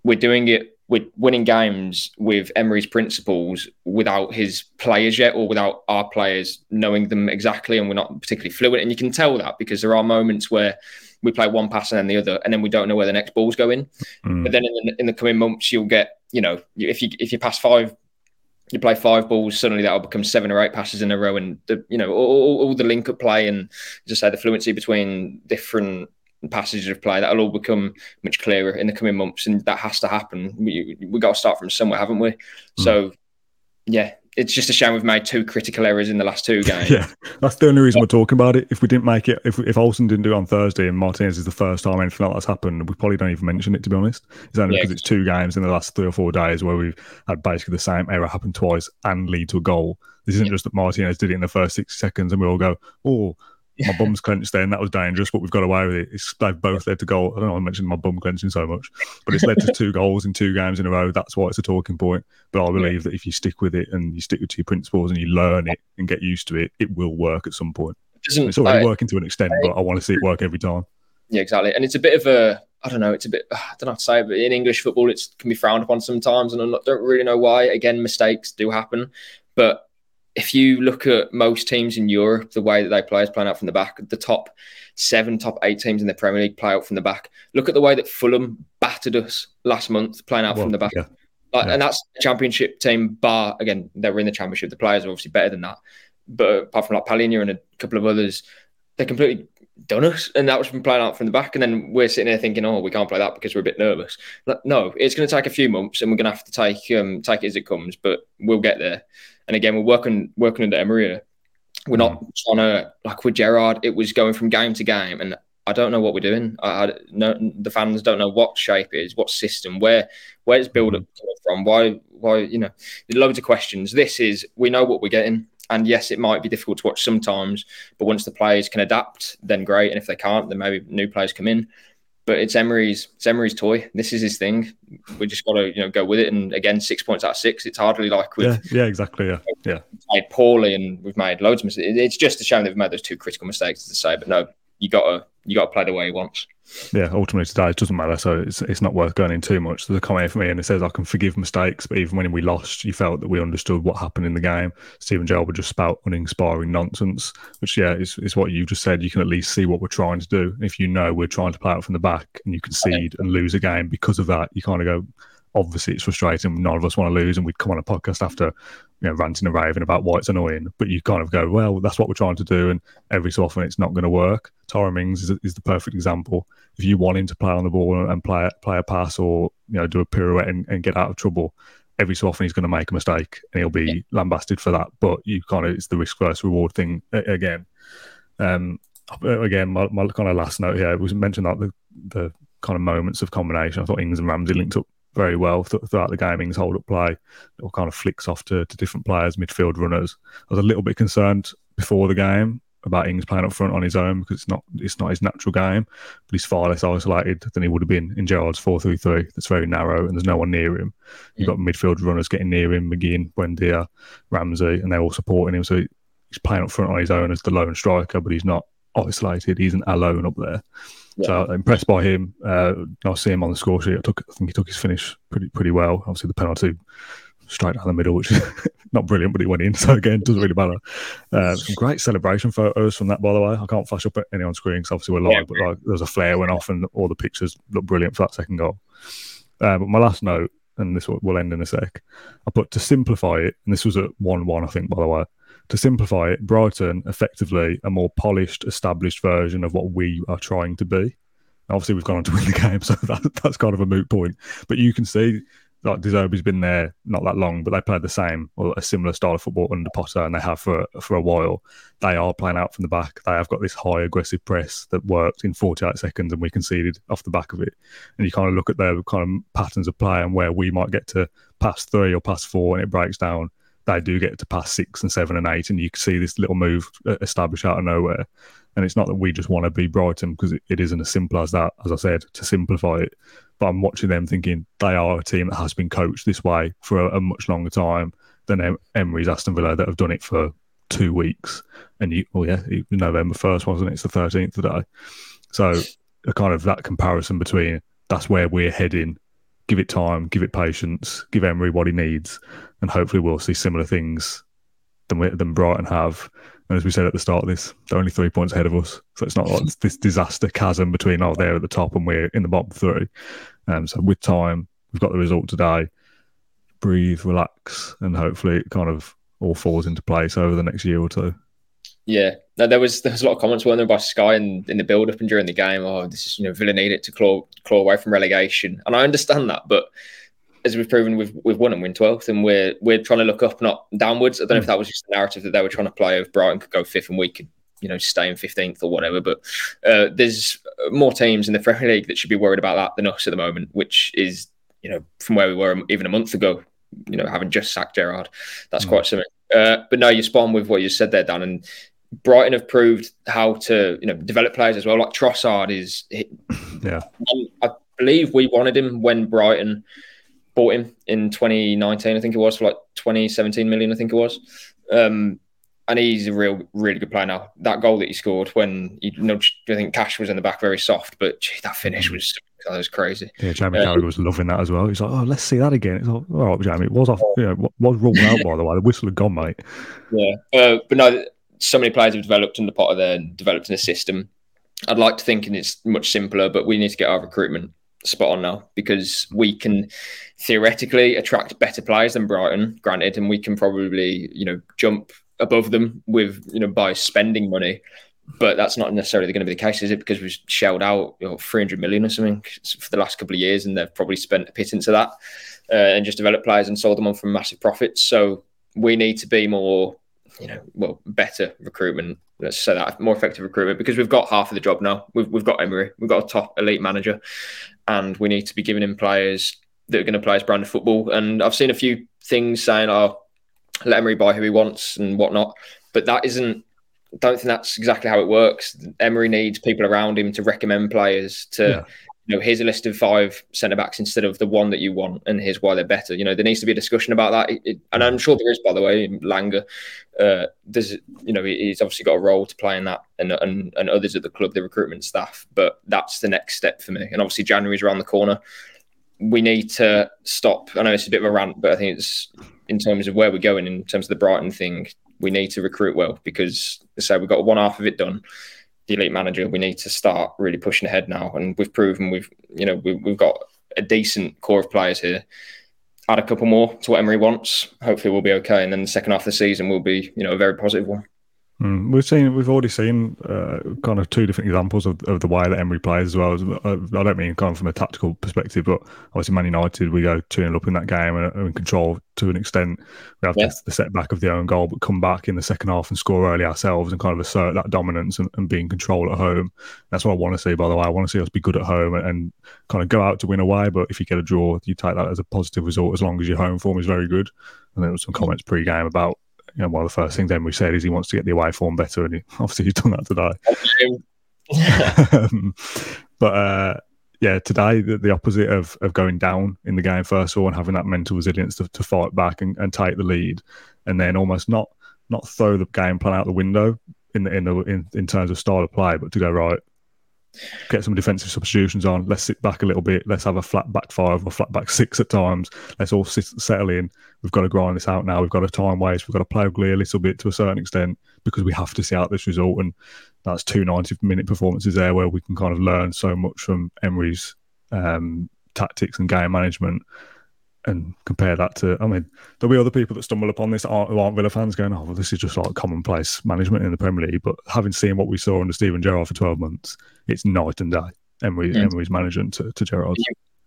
we're doing it we're winning games with Emery's principles without his players yet, or without our players knowing them exactly, and we're not particularly fluent. And you can tell that because there are moments where we play one pass and then the other, and then we don't know where the next ball's going. Mm. But then in the, in the coming months, you'll get, you know, if you if you pass five, you play five balls, suddenly that'll become seven or eight passes in a row, and the, you know all, all the link up play and just say the fluency between different passages of play that'll all become much clearer in the coming months, and that has to happen. We we got to start from somewhere, haven't we? Mm. So, yeah, it's just a shame we've made two critical errors in the last two games. yeah, that's the only reason we're talking about it. If we didn't make it, if if Olsen didn't do it on Thursday and Martinez is the first time anything like that's happened, we probably don't even mention it. To be honest, it's only yeah. because it's two games in the last three or four days where we've had basically the same error happen twice and lead to a goal. This isn't yeah. just that Martinez did it in the first six seconds and we all go, oh my bum's clenched then. That was dangerous, but we've got away with it. It's, they've both led to goal. I don't know I mentioned my bum clenching so much, but it's led to two goals in two games in a row. That's why it's a talking point. But I believe yeah. that if you stick with it and you stick to your principles and you learn it and get used to it, it will work at some point. it's already working to an extent, but I want to see it work every time. Yeah, exactly. And it's a bit of a, I don't know, it's a bit, I don't know how to say it, but in English football, it can be frowned upon sometimes. And I don't really know why. Again, mistakes do happen. But if you look at most teams in Europe, the way that they play is playing out from the back. The top seven, top eight teams in the Premier League play out from the back. Look at the way that Fulham battered us last month, playing out well, from the back. Yeah. Like, yeah. And that's a championship team, bar again, they were in the championship. The players are obviously better than that. But apart from like Palhinha and a couple of others, they completely done us. And that was from playing out from the back. And then we're sitting there thinking, oh, we can't play that because we're a bit nervous. No, it's going to take a few months and we're going to have to take um, take it as it comes, but we'll get there. And again, we're working working under Emery. We're not mm. trying to like with Gerrard. It was going from game to game, and I don't know what we're doing. I, I no, the fans don't know what shape is, what system, where where's build up mm. coming from, why why you know, loads of questions. This is we know what we're getting. And yes, it might be difficult to watch sometimes, but once the players can adapt, then great. And if they can't, then maybe new players come in but it's Emery's it's Emery's toy. This is his thing. We just got to you know go with it. And again, six points out of six. It's hardly like we've yeah, yeah exactly yeah yeah made poorly and we've made loads of mistakes. It's just a shame that we've made those two critical mistakes to say. But no, you got to you got to play the way he wants. Yeah, ultimately today it doesn't matter, so it's it's not worth going in too much. There's a comment for me, and it says I can forgive mistakes, but even when we lost, you felt that we understood what happened in the game. Gerrard would just spout uninspiring nonsense, which yeah, is is what you just said. You can at least see what we're trying to do. If you know we're trying to play out from the back, and you concede and lose a game because of that, you kind of go, obviously it's frustrating. None of us want to lose, and we'd come on a podcast after you know ranting and raving about why it's annoying. But you kind of go, well, that's what we're trying to do, and every so often it's not going to work. Tyrone Mings is, is the perfect example. If you want him to play on the ball and play play a pass or you know do a pirouette and, and get out of trouble, every so often he's going to make a mistake and he'll be yeah. lambasted for that. But you kind of it's the risk versus reward thing again. Um, again, my, my kind of last note here was mentioned that the the kind of moments of combination. I thought Ings and Ramsey linked up very well th- throughout the game. Ings hold up play, or kind of flicks off to, to different players, midfield runners. I was a little bit concerned before the game about Ings playing up front on his own because it's not it's not his natural game, but he's far less isolated than he would have been in Gerrard's four three three. That's very narrow and there's no one near him. You've got midfield runners getting near him, McGinn, Buendia, Ramsey, and they're all supporting him. So he's playing up front on his own as the lone striker, but he's not isolated. He isn't alone up there. Yeah. So impressed by him. Uh, I see him on the score sheet. I, took, I think he took his finish pretty pretty well. Obviously the penalty straight down the middle, which is not brilliant, but he went in. So again, doesn't really matter. Uh, some great celebration photos from that, by the way. I can't flash up any on screen because obviously we're live, yeah, but like there was a flare went off and all the pictures look brilliant for that second goal. Uh, but my last note, and this will end in a sec. I put to simplify it, and this was at one-one, I think, by the way. To simplify it, Brighton effectively a more polished, established version of what we are trying to be. Obviously, we've gone on to win the game, so that, that's kind of a moot point. But you can see like De Zerbi's been there not that long, but they played the same or a similar style of football under Potter, and they have for for a while. They are playing out from the back. They have got this high aggressive press that worked in 48 seconds, and we conceded off the back of it. And you kind of look at their kind of patterns of play and where we might get to pass three or pass four, and it breaks down. They do get to pass six and seven and eight, and you can see this little move uh, established out of nowhere. And it's not that we just want to be Brighton because it, it isn't as simple as that. As I said, to simplify it, but I'm watching them thinking they are a team that has been coached this way for a, a much longer time than em- Emery's Aston Villa that have done it for two weeks. And you, oh yeah, November first wasn't it? It's the thirteenth today. So a kind of that comparison between that's where we're heading. Give it time, give it patience, give Emery what he needs, and hopefully we'll see similar things than we, than Brighton have. And as we said at the start of this, they're only three points ahead of us. So it's not like this disaster chasm between, oh, they're at the top and we're in the bottom three. Um, so with time, we've got the result today. Breathe, relax, and hopefully it kind of all falls into place over the next year or two. Yeah, no, there was there was a lot of comments weren't there by Sky in, in the build up and during the game. Oh, this is you know Villa need it to claw claw away from relegation, and I understand that, but as we've proven, we've we've won and win twelfth, and we're we're trying to look up, not downwards. I don't know if hmm. that was just the narrative that they were trying to play of Brighton could go fifth and we could you know stay in 15th or whatever but uh, there's more teams in the Premier League that should be worried about that than us at the moment which is you know from where we were even a month ago you know having just sacked Gerrard, that's mm. quite something uh, but no you spawn with what you said there Dan and Brighton have proved how to you know develop players as well like Trossard is yeah I believe we wanted him when Brighton bought him in 2019 I think it was for like 2017 million I think it was um, and he's a real, really good player now. That goal that he scored when he nudged, I think Cash was in the back very soft, but gee, that finish was that was crazy. Yeah, Jamie uh, Carragher was loving that as well. He's like, "Oh, let's see that again." It's like, "All right, Jamie, it was off, you know, was ruled out by the way. The whistle had gone, mate." Yeah, uh, but no, so many players have developed in the Potter there and developed in a system. I'd like to think and it's much simpler, but we need to get our recruitment spot on now because we can theoretically attract better players than Brighton, granted, and we can probably you know jump above them with you know by spending money but that's not necessarily going to be the case, is it? Because we've shelled out you know, 300 million or something for the last couple of years, and they've probably spent a pittance of that uh, and just developed players and sold them on for massive profits. So we need to be more, you know, well, better recruitment. Let's say that more effective recruitment because we've got half of the job now. We've, we've got Emery, we've got a top elite manager, and we need to be giving him players that are going to play his brand of football. And I've seen a few things saying, "Oh, let Emery buy who he wants and whatnot. But that isn't. I don't think that's exactly how it works. Emery needs people around him to recommend players. To yeah. You know, here's a list of five centre backs instead of the one that you want, and here's why they're better. You know, there needs to be a discussion about that, it, it, and I'm sure there is. By the way, Lange, uh, there's you know he's obviously got a role to play in that, and, and and others at the club, the recruitment staff. But that's the next step for me. And obviously January's around the corner we need to stop. I know it's a bit of a rant, but I think it's in terms of where we're going in terms of the Brighton thing. We need to recruit well because, so we've got one half of it done. The elite manager, we need to start really pushing ahead now, and we've proven we've, you know, we, we've got a decent core of players here. Add a couple more to what Emery wants. Hopefully, we'll be okay, and then the second half of the season will be, you know, a very positive one. Mm. We've seen, we've already seen uh, kind of two different examples of, of the way that Emery plays as well. Uh, I don't mean kind of from a tactical perspective, but obviously Man United, we go 2 0 up in that game and, and control to an extent. We have yeah. the, the setback of the own goal, but come back in the second half and score early ourselves and kind of assert that dominance and, and be in control at home. That's what I want to see, by the way. I want to see us be good at home and, and kind of go out to win away. But if you get a draw, you take that as a positive result as long as your home form is very good. And there was some comments pre game about you know, one of the first things Emery said is he wants to get the away form better, and he, obviously he's done that today. um, but uh, yeah, today the, the, opposite of, of going down in the game first of all and having that mental resilience to, to fight back and, and take the lead, and then almost not not throw the game plan out the window in the, in the in, in terms of style of play, but to go right get some defensive substitutions on. Let's sit back a little bit. Let's have a flat back five or flat back six at times. Let's all sit, settle in. We've got to grind this out now. We've got to time waste. We've got to play ugly a little bit to a certain extent because we have to see out this result. And that's two 90 minute performances there where we can kind of learn so much from Emery's um, tactics and game management and compare that to, I mean, there'll be other people that stumble upon this aren't, who aren't Villa fans going, oh, well, this is just like commonplace management in the Premier League. But having seen what we saw under Steven Gerrard for 12 months, it's night and day. Emery, mm. Emery's management to, to Gerrard.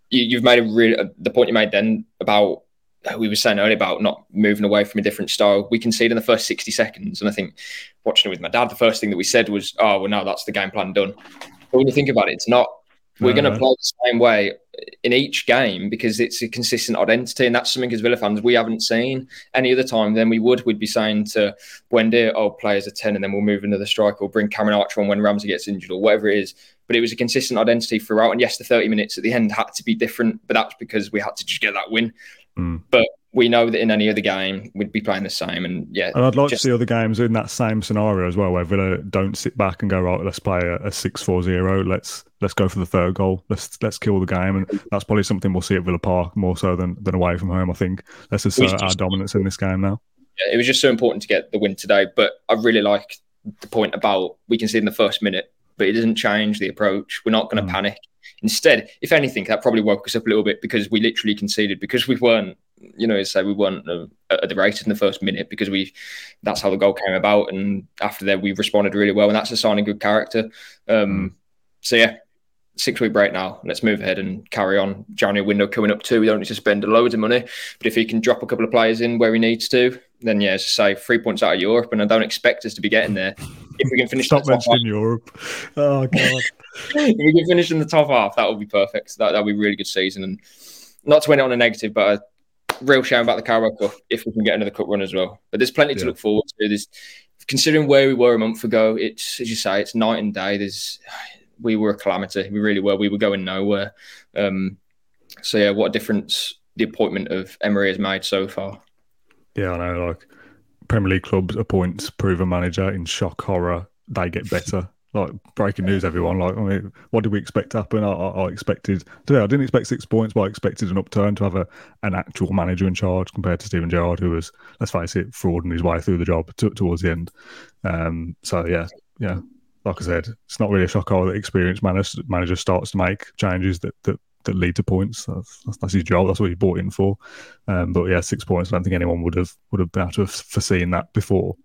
You, have made a really, uh, the point you made then about, we were saying earlier about not moving away from a different style. We can see it in the first 60 seconds. And I think watching it with my dad, the first thing that we said was, oh, well, now that's the game plan done. But when you think about it, it's not. We're going to play the same way in each game because it's a consistent identity, and that's something as Villa fans we haven't seen any other time. Then we would we'd be saying to Buendia, "Oh, as a ten, and then we'll move another striker or bring Cameron Archer on when Ramsey gets injured or whatever it is." But it was a consistent identity throughout, and yes, the thirty minutes at the end had to be different, but that's because we had to just get that win. Mm. But we know that in any other game we'd be playing the same. And yeah, and I'd like just... to see other games in that same scenario as well, where Villa don't sit back and go right. Let's play a, a six four zero. Let's let's go for the third goal. Let's let's kill the game, and that's probably something we'll see at Villa Park more so than than away from home. I think let's assert just, our dominance in this game now. Yeah, it was just so important to get the win today. But I really like the point about we can see in the first minute, but it doesn't change the approach. We're not going to mm. panic. Instead, if anything, that probably woke us up a little bit because we literally conceded because we weren't you know, say we weren't uh, at the races in the first minute because we that's how the goal came about. And after that, we responded really well, and that's a sign of good character. Um, so yeah, six week break now. Let's move ahead and carry on. January window coming up too. We don't need to spend loads of money, but if he can drop a couple of players in where he needs to, then yeah, as I say, three points out of Europe, and I don't expect us to be getting there. If we can finish, stop mentioning Europe. Oh god, if we can finish in the top half, that would be perfect. That that would be a really good season, and not to win it on a negative, but a real shame about the Carabao Cup if we can get another cup run as well. But there's plenty to look forward to. There's considering where we were a month ago. It's as you say, it's night and day. There's we were a calamity. We really were. We were going nowhere. Um, so yeah, what a difference the appointment of Emery has made so far. Yeah, I know. Like Premier League clubs appoints proven manager in shock horror. They get better. like breaking news, everyone. Like, I mean, what did we expect to happen? I, I, expected today. I didn't expect six points, but I expected an upturn to have a an actual manager in charge compared to Steven Gerrard, who was, let's face it, frauding his way through the job towards the end. Um, so yeah, yeah, like I said, it's not really a shock how the experienced manager, manager starts to make changes that, that, that lead to points. That's, that's, his job. That's what he bought in for. Um, but yeah, six points. I don't think anyone would have would have been able to have foreseen that before.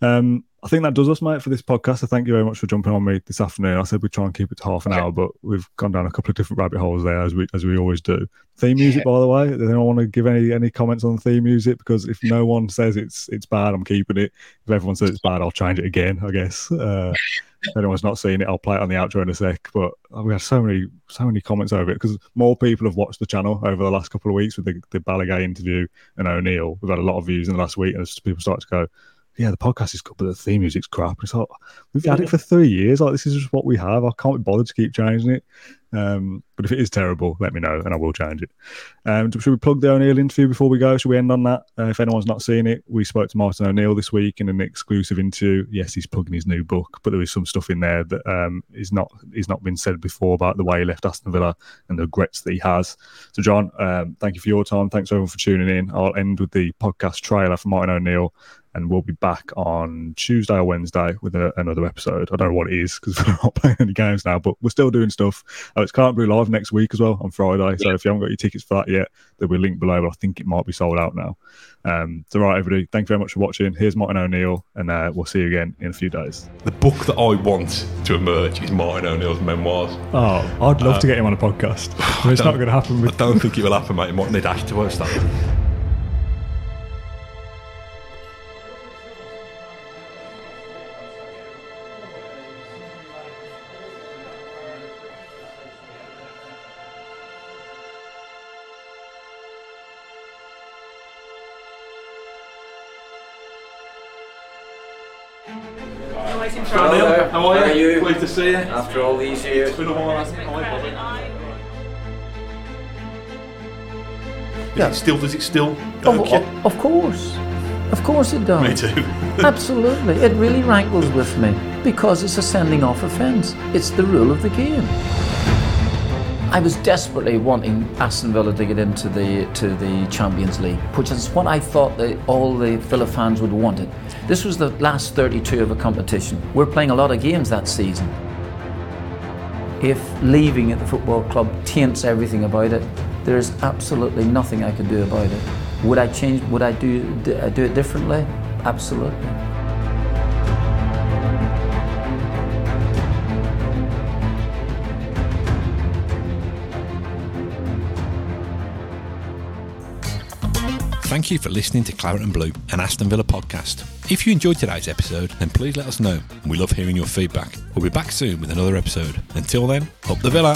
Um, I think that does us, mate, for this podcast. So thank you very much for jumping on me this afternoon. I said we'd try and keep it to half an hour, but we've gone down a couple of different rabbit holes there, as we as we always do. Theme music, by the way. Does anyone want to give any any comments on theme music? Because if no one says it's it's bad, I'm keeping it. If everyone says it's bad, I'll change it again. I guess. Uh, if anyone's not seen it, I'll play it on the outro in a sec. But we had so many so many comments over it because more people have watched the channel over the last couple of weeks with the, the Balagué interview and O'Neill. We've had a lot of views in the last week, and people start to go, yeah, the podcast is good, but the theme music's crap. It's like we've had it for three years. Like this is just what we have. I can't be bothered to keep changing it. Um, but if it is terrible, let me know and I will change it. Um, should we plug the O'Neill interview before we go? Should we end on that? Uh, if anyone's not seen it, we spoke to Martin O'Neill this week in an exclusive interview. Yes, he's plugging his new book, but there is some stuff in there that um, is not is not been said before about the way he left Aston Villa and the regrets that he has. So, John, um, thank you for your time. Thanks everyone for tuning in. I'll end with the podcast trailer for Martin O'Neill and we'll be back on Tuesday or Wednesday with a, another episode. I don't know what it is because we're not playing any games now, but we're still doing stuff. Oh, it's Can't Brew Live next week as well on Friday. So if you haven't got your tickets for that yet, there'll be a link below, but I think it might be sold out now. Um, so, right, everybody, thank you very much for watching. Here's Martin O'Neill, and uh, we'll see you again in a few days. The book that I want to emerge is Martin O'Neill's memoirs. Oh, I'd love uh, to get him on a podcast. it's not going to happen. With... I don't think it will happen, mate. He might need afterwards. That. to see you. After all these years. It's been a while, hasn't it? Yeah. It still does it still? Of, of course. Of course it does. Me too. Absolutely. It really rankles with me because it's a sending off offence. It's the rule of the game. I was desperately wanting Aston Villa to get into the to the Champions League, which is what I thought that all the Villa fans would want it. This was the last 32 of a competition. We're playing a lot of games that season. If leaving at the football club taints everything about it, there's absolutely nothing I could do about it. Would I change? Would I do uh, do it differently? Absolutely. Thank you for listening to Claret and Blue, an Aston Villa podcast. If you enjoyed today's episode, then please let us know. We love hearing your feedback. We'll be back soon with another episode. Until then, up the Villa.